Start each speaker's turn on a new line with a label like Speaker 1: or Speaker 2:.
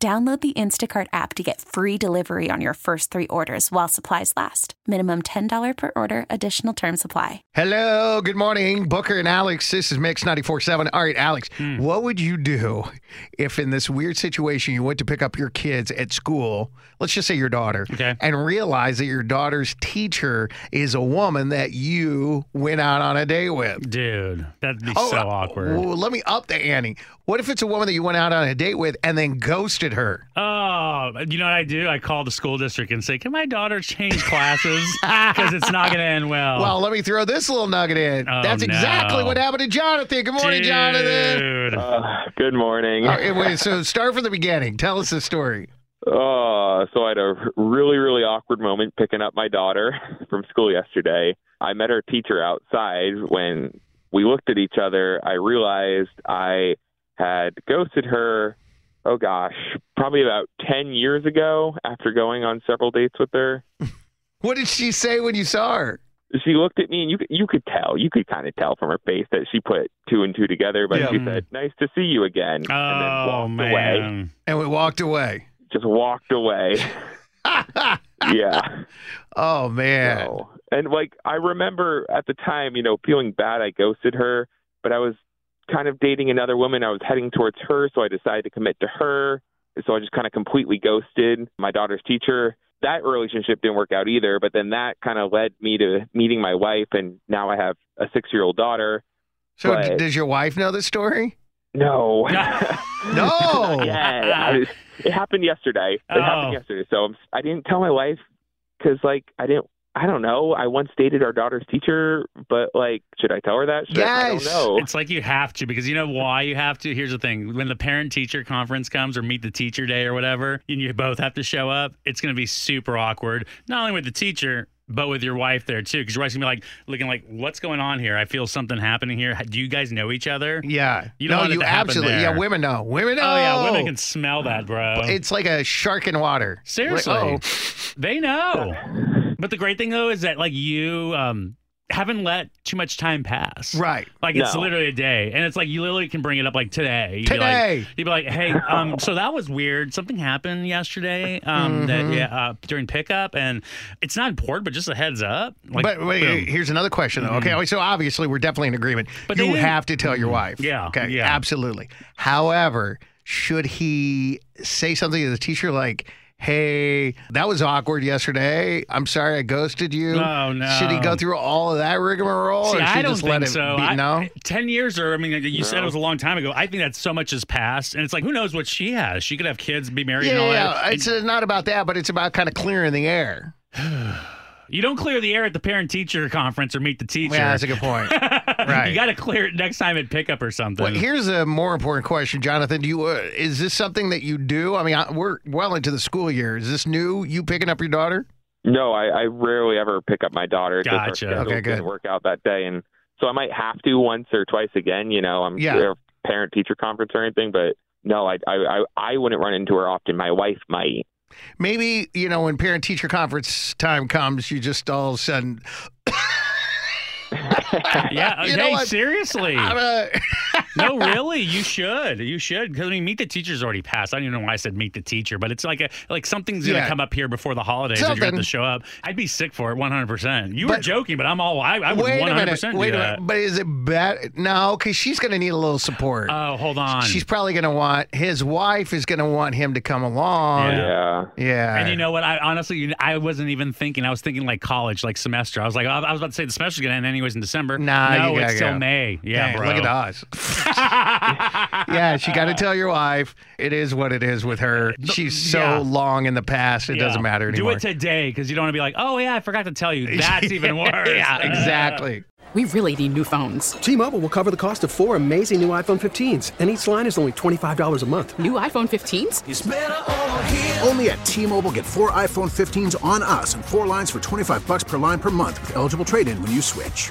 Speaker 1: Download the Instacart app to get free delivery on your first three orders while supplies last. Minimum $10 per order, additional term supply.
Speaker 2: Hello, good morning, Booker and Alex. This is Mix 94.7. All right, Alex,
Speaker 3: Hmm.
Speaker 2: what would you do if in this weird situation you went to pick up your kids at school, let's just say your daughter,
Speaker 3: Okay.
Speaker 2: and realize that your daughter's teacher is a woman that you went out on a date with?
Speaker 3: Dude, that'd be
Speaker 2: Oh,
Speaker 3: so
Speaker 2: uh,
Speaker 3: awkward.
Speaker 2: well, let me up the ante. What if it's a woman that you went out on a date with and then ghosted her?
Speaker 3: Oh, you know what I do? I call the school district and say, "Can my daughter change classes? Because it's not going to end well."
Speaker 2: Well, let me throw this little nugget in.
Speaker 3: Oh,
Speaker 2: That's exactly
Speaker 3: no.
Speaker 2: what happened to Jonathan. Good morning, Jonathan.
Speaker 4: Uh, good morning.
Speaker 2: All right, wait, so start from the beginning. Tell us the story.
Speaker 4: Oh, so I had a really, really awkward moment picking up my daughter from school yesterday. I met her teacher outside. When we looked at each other, I realized I had ghosted her, oh gosh, probably about 10 years ago after going on several dates with her.
Speaker 2: What did she say when you saw her?
Speaker 4: She looked at me, and you could- you could tell, you could kind of tell from her face that she put two and two together. But
Speaker 2: Yeah.
Speaker 4: she said, "Nice to see you again," and then
Speaker 3: oh
Speaker 4: walked away.
Speaker 2: And we walked away.
Speaker 4: Just walked away. yeah.
Speaker 2: oh man.
Speaker 4: No. And like I remember at the time, you know, feeling bad I ghosted her, but I was kind of dating another woman. I was heading towards her, so I decided to commit to her. So I just kind of completely ghosted my daughter's teacher. That relationship didn't work out either, but then that kind of led me to meeting my wife and now I have a 6-year-old daughter.
Speaker 2: So
Speaker 4: But-
Speaker 2: d- does your wife know the story?
Speaker 4: No.
Speaker 2: No.
Speaker 4: yeah, it happened yesterday. It
Speaker 3: Oh.
Speaker 4: happened yesterday. So I'm, I didn't tell my wife because, like, I didn't. I don't know. I once dated our daughter's teacher, but like, should I tell her that? Should I, I don't
Speaker 2: Yes.
Speaker 4: know.
Speaker 3: It's like you have to because you know why you have to. Here's the thing: when the parent-teacher conference comes or meet the teacher day or whatever, and you both have to show up, it's going to be super awkward. Not only with the teacher, but with your wife there too, because your wife's gonna be like looking like, "What's going on here? I feel something happening here. Do you guys know each other?"
Speaker 2: Yeah.
Speaker 3: You don't
Speaker 2: no, you absolutely.
Speaker 3: there.
Speaker 2: Yeah, women know. Women know.
Speaker 3: Oh yeah, women can smell that, bro.
Speaker 2: It's like a shark in water.
Speaker 3: Seriously.
Speaker 2: Like,
Speaker 3: They know. But the great thing though is that like you um haven't let too much time pass.
Speaker 2: right.
Speaker 3: Like it's
Speaker 4: No.
Speaker 3: literally a day, and it's like you literally can bring it up like today. You'd be
Speaker 2: Today.
Speaker 3: like, you'd be like, "Hey, um, so that was weird. Something happened yesterday, um,
Speaker 2: Mm-hmm.
Speaker 3: that yeah, uh, during pickup, and it's not important, but just a heads up." Like,
Speaker 2: but wait,
Speaker 3: boom.
Speaker 2: here's another question though. Okay, so obviously we're definitely in agreement.
Speaker 3: But
Speaker 2: you
Speaker 3: didn't-
Speaker 2: have to tell your wife.
Speaker 3: Yeah,
Speaker 2: Okay.
Speaker 3: yeah.
Speaker 2: Absolutely. However, should he say something to the teacher like, "Hey, that was awkward yesterday. I'm sorry I ghosted you."
Speaker 3: Oh, no.
Speaker 2: Should he go through all of that rigmarole,
Speaker 3: See,
Speaker 2: or
Speaker 3: I don't
Speaker 2: just
Speaker 3: think
Speaker 2: let it
Speaker 3: so.
Speaker 2: be?
Speaker 3: I-
Speaker 2: no.
Speaker 3: ten years, or I mean, you said it was a long time ago. I think that so much has passed, and it's like, who knows what she has? She could have kids, be married, and all
Speaker 2: Yeah,
Speaker 3: that.
Speaker 2: yeah. It's uh, not about that, but it's about kind of clearing the air.
Speaker 3: You don't clear the air at the parent teacher conference or meet the teacher.
Speaker 2: Yeah, that's a good point. right.
Speaker 3: You got to clear it next time at pickup or something.
Speaker 2: Well, here's a more important question, Jonathan. Do you uh, is this something that you do? I mean, I, we're well into the school year. Is this new? You picking up your daughter?
Speaker 4: no, I, I rarely ever pick up my daughter. our
Speaker 3: Gotcha.
Speaker 4: schedules
Speaker 2: Okay, good.
Speaker 4: Didn't work out that day, and so I might have to once or twice again. You know, I'm
Speaker 2: Yeah.
Speaker 4: parent teacher conference or anything, but no, I, I I I wouldn't run into her often. My wife might.
Speaker 2: Maybe you know when parent teacher conference time comes, you just all of a sudden.
Speaker 3: yeah.
Speaker 2: You know
Speaker 3: seriously.
Speaker 2: I'm a-
Speaker 3: no, really, you should. You should. Because I mean, meet the teacher's already passed. I don't even know why I said meet the teacher, but it's like a like something's gonna
Speaker 2: Yeah.
Speaker 3: come up here before the holidays. and You're
Speaker 2: Something.
Speaker 3: gonna have to show up. I'd be sick for it, 100. percent You were
Speaker 2: But-
Speaker 3: joking, but I'm all. I, I would
Speaker 2: wait
Speaker 3: 100
Speaker 2: a minute.
Speaker 3: percent do
Speaker 2: Wait a
Speaker 3: that.
Speaker 2: minute. But is it bad? No, because she's going to need a little support.
Speaker 3: Oh, hold on.
Speaker 2: She's probably going to want his wife is going to want him to come along.
Speaker 3: Yeah.
Speaker 4: Yeah.
Speaker 2: Yeah.
Speaker 3: And you know what? I honestly, you- I wasn't even thinking. I was thinking like college, like semester. I was like, I I was about to say the semester's gonna end anyways in December.
Speaker 2: Nah,
Speaker 3: no,
Speaker 2: you gotta
Speaker 3: it's still
Speaker 2: go.
Speaker 3: May. Yeah,
Speaker 2: Dang,
Speaker 3: bro.
Speaker 2: Look at us. yeah, she got to tell your wife it is what it is with her. She's so
Speaker 3: yeah.
Speaker 2: long in the past, it
Speaker 3: Yeah.
Speaker 2: doesn't matter anymore.
Speaker 3: Do it today because you don't want to be like, oh yeah, I forgot to tell you. That's even worse.
Speaker 2: yeah, exactly.
Speaker 5: We really need new phones.
Speaker 6: T-Mobile will cover the cost of four amazing new iPhone 15s, and each line is only $25 a month.
Speaker 5: New iPhone 15s?
Speaker 7: Only at T-Mobile get four iPhone 15s on us and four lines for 25 bucks per line per month with eligible trade-in when you switch.